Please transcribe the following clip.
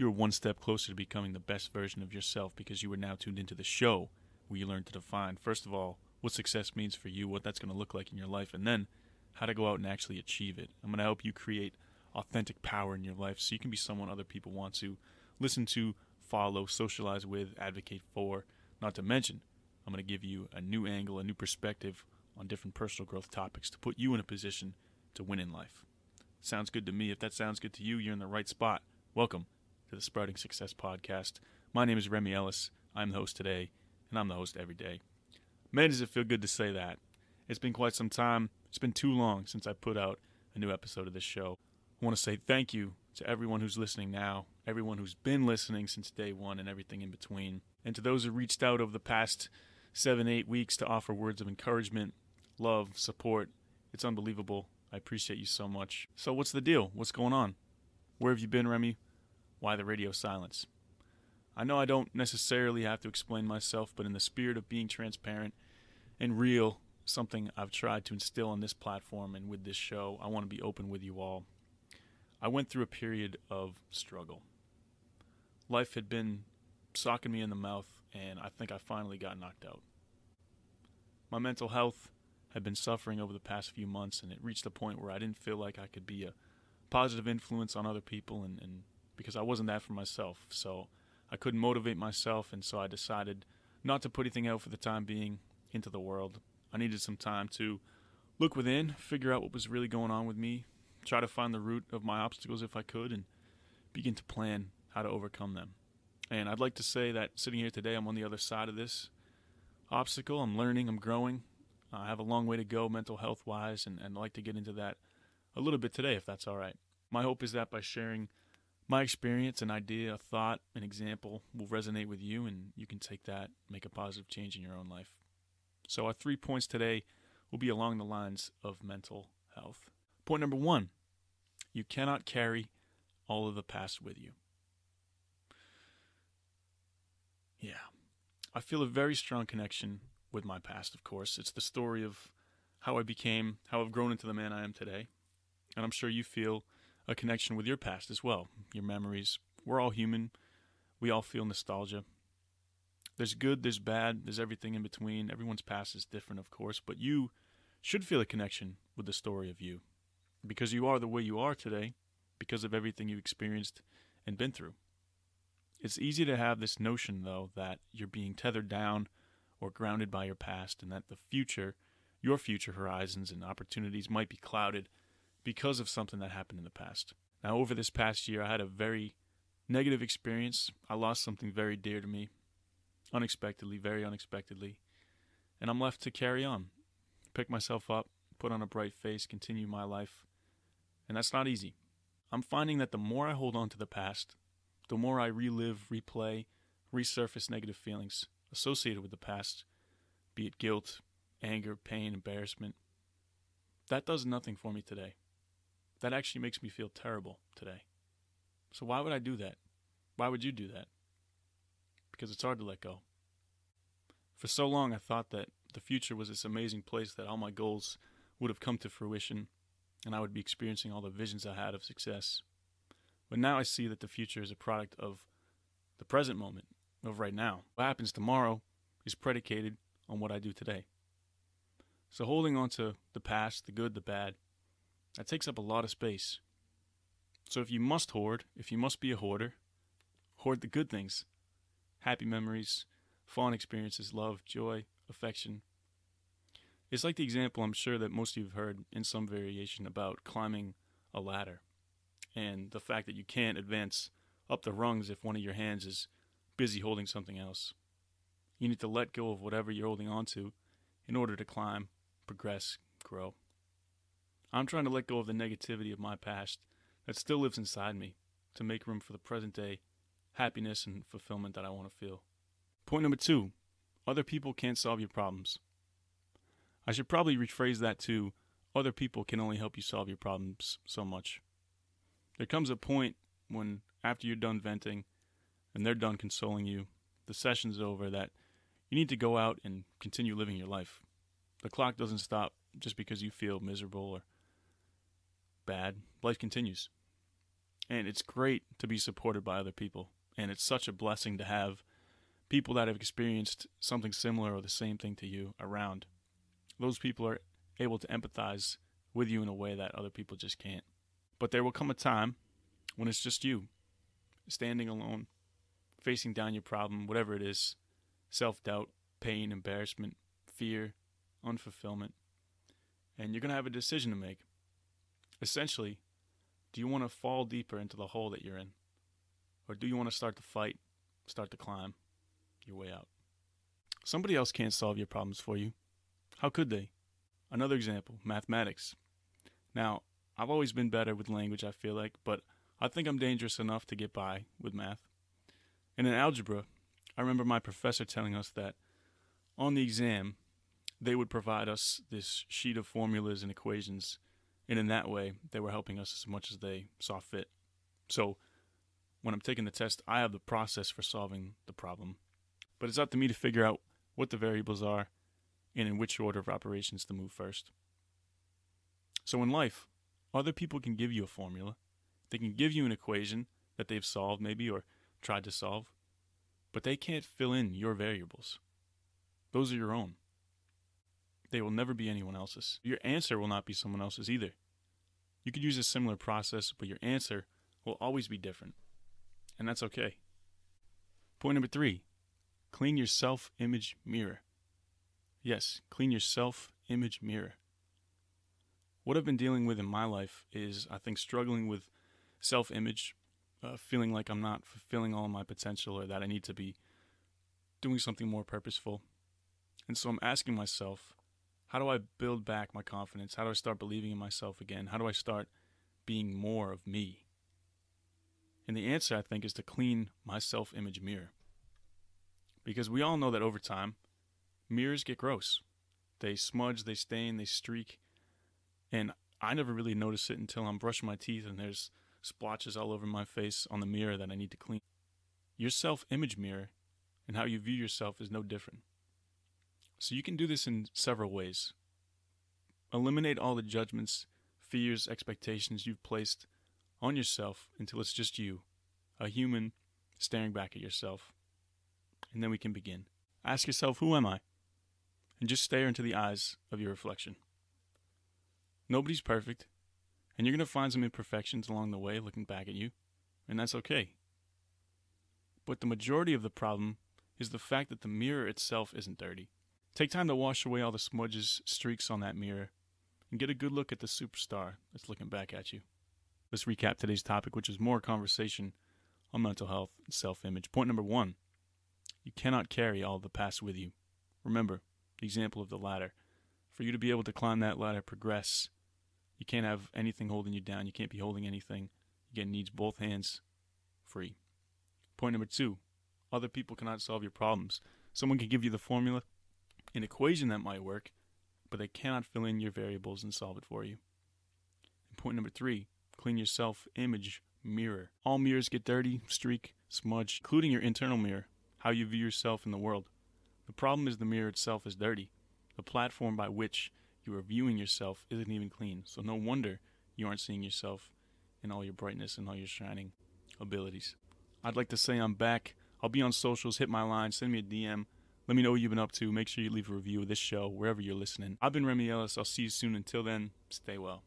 you're one step closer to becoming the best version of yourself because you are now tuned into the show where you learn to define, first of all, what success means for you, what that's going to look like in your life, and then how to go out and actually achieve it. I'm going to help you create authentic power in your life so you can be someone other people want to listen to, follow, socialize with, advocate for. Not to mention, I'm going to give you a new angle, a new perspective on different personal growth topics to put you in a position to win in life. Sounds good to me. If that sounds good to you, you're in the right spot. Welcome to the Sprouting Success Podcast. My name is Remy Ellis. I'm the host today, and I'm the host every day. Man, does it feel good to say that. It's been quite some time. It's been too long since I put out a new episode of this show. I want to say thank you to everyone who's listening now, everyone who's been listening since day one, and everything in between. And to those who reached out over the past seven, eight weeks to offer words of encouragement, love, support. It's unbelievable. I appreciate you so much. So, what's the deal? What's going on? Where have you been, Remy? Why the radio silence? I know I don't necessarily have to explain myself, but in the spirit of being transparent and real, something I've tried to instill on this platform and with this show, I want to be open with you all. I went through a period of struggle. Life had been socking me in the mouth, and I think I finally got knocked out. My mental health had been suffering over the past few months, and it reached a point where I didn't feel like I could be a positive influence on other people, and, and because I wasn't that for myself. So I couldn't motivate myself, and so I decided not to put anything out for the time being into the world. I needed some time to look within, figure out what was really going on with me, try to find the root of my obstacles if I could, and begin to plan how to overcome them. And I'd like to say that sitting here today, I'm on the other side of this obstacle. I'm learning, I'm growing. I have a long way to go mental health wise, and, and I'd like to get into that a little bit today, if that's all right. My hope is that by sharing my experience, an idea, a thought, an example will resonate with you, and you can take that, make a positive change in your own life. So, our three points today will be along the lines of mental health. Point number one you cannot carry all of the past with you. Yeah, I feel a very strong connection with my past, of course. It's the story of how I became, how I've grown into the man I am today. And I'm sure you feel a connection with your past as well, your memories. We're all human. We all feel nostalgia. There's good, there's bad, there's everything in between. Everyone's past is different, of course, but you should feel a connection with the story of you because you are the way you are today because of everything you experienced and been through. It's easy to have this notion, though, that you're being tethered down or grounded by your past and that the future, your future horizons and opportunities might be clouded because of something that happened in the past. Now, over this past year, I had a very negative experience. I lost something very dear to me, unexpectedly, very unexpectedly. And I'm left to carry on, pick myself up, put on a bright face, continue my life. And that's not easy. I'm finding that the more I hold on to the past, the more I relive, replay, resurface negative feelings associated with the past, be it guilt, anger, pain, embarrassment, that does nothing for me today. That actually makes me feel terrible today. So why would I do that? Why would you do that? Because it's hard to let go. For so long, I thought that the future was this amazing place that all my goals would have come to fruition and I would be experiencing all the visions I had of success. But now I see that the future is a product of the present moment, of right now. What happens tomorrow is predicated on what I do today. So holding on to the past, the good, the bad, that takes up a lot of space. So if you must hoard, if you must be a hoarder, hoard the good things happy memories, fond experiences, love, joy, affection. It's like the example I'm sure that most of you have heard in some variation about climbing a ladder and the fact that you can't advance up the rungs if one of your hands is busy holding something else. You need to let go of whatever you're holding on to in order to climb, progress, grow. I'm trying to let go of the negativity of my past that still lives inside me to make room for the present day happiness and fulfillment that I want to feel. Point number two other people can't solve your problems. I should probably rephrase that to other people can only help you solve your problems so much. There comes a point when, after you're done venting and they're done consoling you, the session's over, that you need to go out and continue living your life. The clock doesn't stop just because you feel miserable or bad, life continues. And it's great to be supported by other people. And it's such a blessing to have people that have experienced something similar or the same thing to you around. Those people are able to empathize with you in a way that other people just can't. But there will come a time when it's just you, standing alone, facing down your problem, whatever it is self doubt, pain, embarrassment, fear, unfulfillment. And you're going to have a decision to make. Essentially, do you want to fall deeper into the hole that you're in? Or do you want to start to fight, start to climb your way out? Somebody else can't solve your problems for you. How could they? Another example mathematics. Now, I've always been better with language, I feel like, but I think I'm dangerous enough to get by with math. And in algebra, I remember my professor telling us that on the exam, they would provide us this sheet of formulas and equations, and in that way, they were helping us as much as they saw fit. So, when I'm taking the test, I have the process for solving the problem, but it's up to me to figure out what the variables are and in which order of operations to move first. So, in life, other people can give you a formula, they can give you an equation that they've solved, maybe, or tried to solve, but they can't fill in your variables. Those are your own. They will never be anyone else's. Your answer will not be someone else's either. You could use a similar process, but your answer will always be different. And that's okay. Point number three clean your self image mirror. Yes, clean your self image mirror. What I've been dealing with in my life is, I think, struggling with self image, uh, feeling like I'm not fulfilling all my potential or that I need to be doing something more purposeful. And so I'm asking myself, how do I build back my confidence? How do I start believing in myself again? How do I start being more of me? And the answer, I think, is to clean my self image mirror. Because we all know that over time, mirrors get gross. They smudge, they stain, they streak. And I never really notice it until I'm brushing my teeth and there's splotches all over my face on the mirror that I need to clean. Your self image mirror and how you view yourself is no different. So you can do this in several ways. Eliminate all the judgments, fears, expectations you've placed on yourself until it's just you, a human staring back at yourself. And then we can begin. Ask yourself, Who am I? And just stare into the eyes of your reflection. Nobody's perfect, and you're going to find some imperfections along the way looking back at you, and that's okay. But the majority of the problem is the fact that the mirror itself isn't dirty. Take time to wash away all the smudges, streaks on that mirror, and get a good look at the superstar that's looking back at you. Let's recap today's topic, which is more conversation on mental health and self image. Point number one you cannot carry all the past with you. Remember the example of the ladder. For you to be able to climb that ladder, progress, you can't have anything holding you down. You can't be holding anything. Again, needs both hands free. Point number two other people cannot solve your problems. Someone can give you the formula, an equation that might work, but they cannot fill in your variables and solve it for you. And point number three clean your self image mirror. All mirrors get dirty, streak, smudge, including your internal mirror, how you view yourself in the world. The problem is the mirror itself is dirty. The platform by which you are viewing yourself isn't even clean. So no wonder you aren't seeing yourself in all your brightness and all your shining abilities. I'd like to say I'm back. I'll be on socials. Hit my line. Send me a DM. Let me know what you've been up to. Make sure you leave a review of this show wherever you're listening. I've been Remy Ellis. I'll see you soon. Until then, stay well.